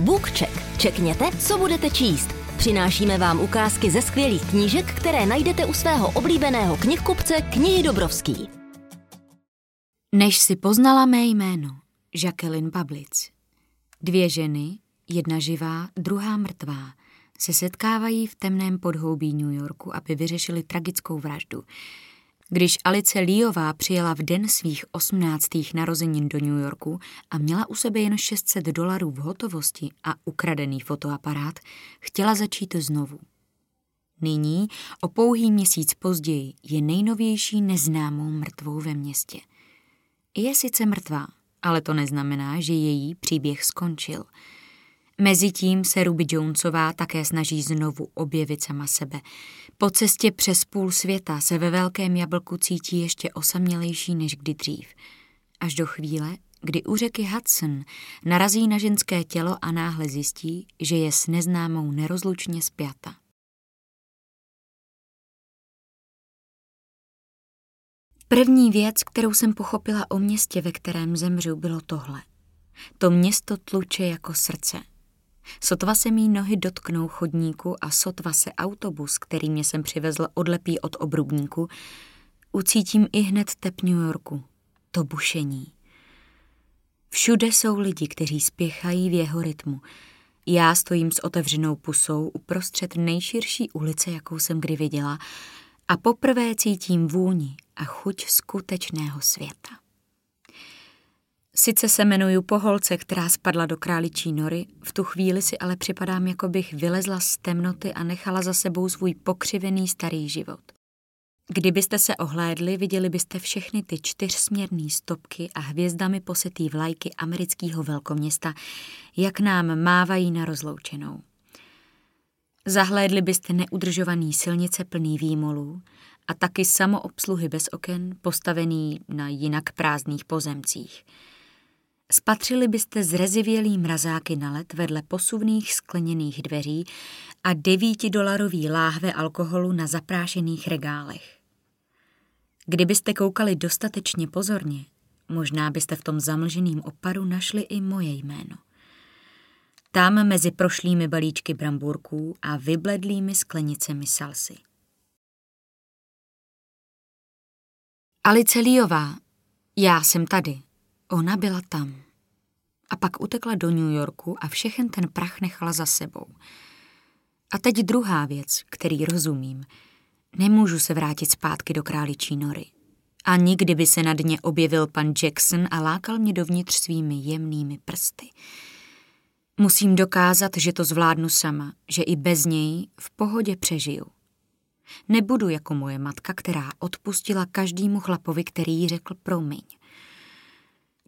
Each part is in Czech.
BookCheck. Čekněte, co budete číst. Přinášíme vám ukázky ze skvělých knížek, které najdete u svého oblíbeného knihkupce Knihy Dobrovský. Než si poznala mé jméno, Jacqueline Bablic. Dvě ženy, jedna živá, druhá mrtvá, se setkávají v temném podhoubí New Yorku, aby vyřešili tragickou vraždu. Když Alice Leová přijela v den svých 18. narozenin do New Yorku a měla u sebe jen 600 dolarů v hotovosti a ukradený fotoaparát, chtěla začít znovu. Nyní, o pouhý měsíc později, je nejnovější neznámou mrtvou ve městě. Je sice mrtvá, ale to neznamená, že její příběh skončil – Mezitím se Ruby Jonesová také snaží znovu objevit sama sebe. Po cestě přes půl světa se ve velkém jablku cítí ještě osamělejší než kdy dřív. Až do chvíle, kdy u řeky Hudson narazí na ženské tělo a náhle zjistí, že je s neznámou nerozlučně spjata. První věc, kterou jsem pochopila o městě, ve kterém zemřu, bylo tohle. To město tluče jako srdce. Sotva se mý nohy dotknou chodníku a sotva se autobus, který mě sem přivezl, odlepí od obrubníku, ucítím i hned tep New Yorku. To bušení. Všude jsou lidi, kteří spěchají v jeho rytmu. Já stojím s otevřenou pusou uprostřed nejširší ulice, jakou jsem kdy viděla, a poprvé cítím vůni a chuť skutečného světa. Sice se jmenuju po holce, která spadla do králičí nory, v tu chvíli si ale připadám, jako bych vylezla z temnoty a nechala za sebou svůj pokřivený starý život. Kdybyste se ohlédli, viděli byste všechny ty čtyřsměrné stopky a hvězdami posetý vlajky amerického velkoměsta, jak nám mávají na rozloučenou. Zahlédli byste neudržovaný silnice plný výmolů a taky samoobsluhy bez oken, postavený na jinak prázdných pozemcích – Spatřili byste zrezivělý mrazáky na led vedle posuvných skleněných dveří a devítidolarový láhve alkoholu na zaprášených regálech. Kdybyste koukali dostatečně pozorně, možná byste v tom zamlženým oparu našli i moje jméno. Tam mezi prošlými balíčky bramburků a vybledlými sklenicemi salsy. Alice Líová, já jsem tady, Ona byla tam. A pak utekla do New Yorku a všechen ten prach nechala za sebou. A teď druhá věc, který rozumím. Nemůžu se vrátit zpátky do králičí nory. A nikdy by se na dně objevil pan Jackson a lákal mě dovnitř svými jemnými prsty. Musím dokázat, že to zvládnu sama, že i bez něj v pohodě přežiju. Nebudu jako moje matka, která odpustila každému chlapovi, který jí řekl promiň.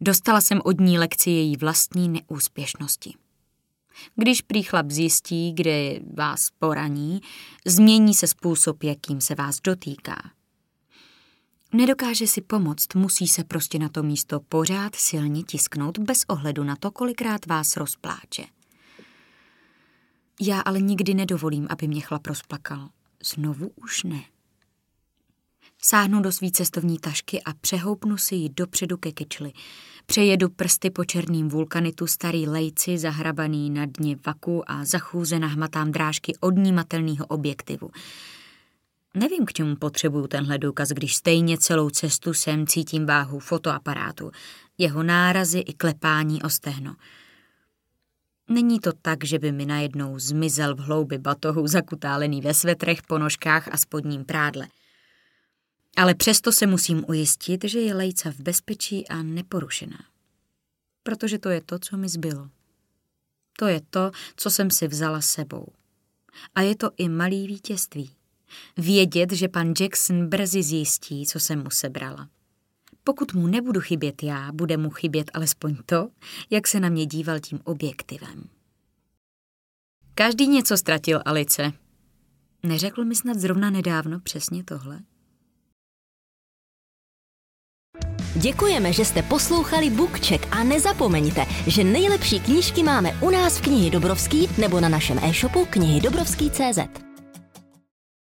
Dostala jsem od ní lekci její vlastní neúspěšnosti. Když prý chlap zjistí, kde vás poraní, změní se způsob, jakým se vás dotýká. Nedokáže si pomoct, musí se prostě na to místo pořád silně tisknout bez ohledu na to, kolikrát vás rozpláče. Já ale nikdy nedovolím, aby mě chlap rozplakal. Znovu už ne. Sáhnu do svý cestovní tašky a přehoupnu si ji dopředu ke kyčli. Přejedu prsty po černým vulkanitu starý lejci zahrabaný na dně vaku a zachůze nahmatám drážky odnímatelného objektivu. Nevím, k čemu potřebuju tenhle důkaz, když stejně celou cestu sem cítím váhu fotoaparátu, jeho nárazy i klepání o stehno. Není to tak, že by mi najednou zmizel v hloubi batohu zakutálený ve svetrech, ponožkách a spodním prádle – ale přesto se musím ujistit, že je lejca v bezpečí a neporušená. Protože to je to, co mi zbylo. To je to, co jsem si vzala sebou. A je to i malý vítězství. Vědět, že pan Jackson brzy zjistí, co jsem mu sebrala. Pokud mu nebudu chybět já, bude mu chybět alespoň to, jak se na mě díval tím objektivem. Každý něco ztratil, Alice. Neřekl mi snad zrovna nedávno přesně tohle? Děkujeme, že jste poslouchali BookCheck a nezapomeňte, že nejlepší knížky máme u nás v knihy Dobrovský nebo na našem e-shopu knihy Dobrovský.cz.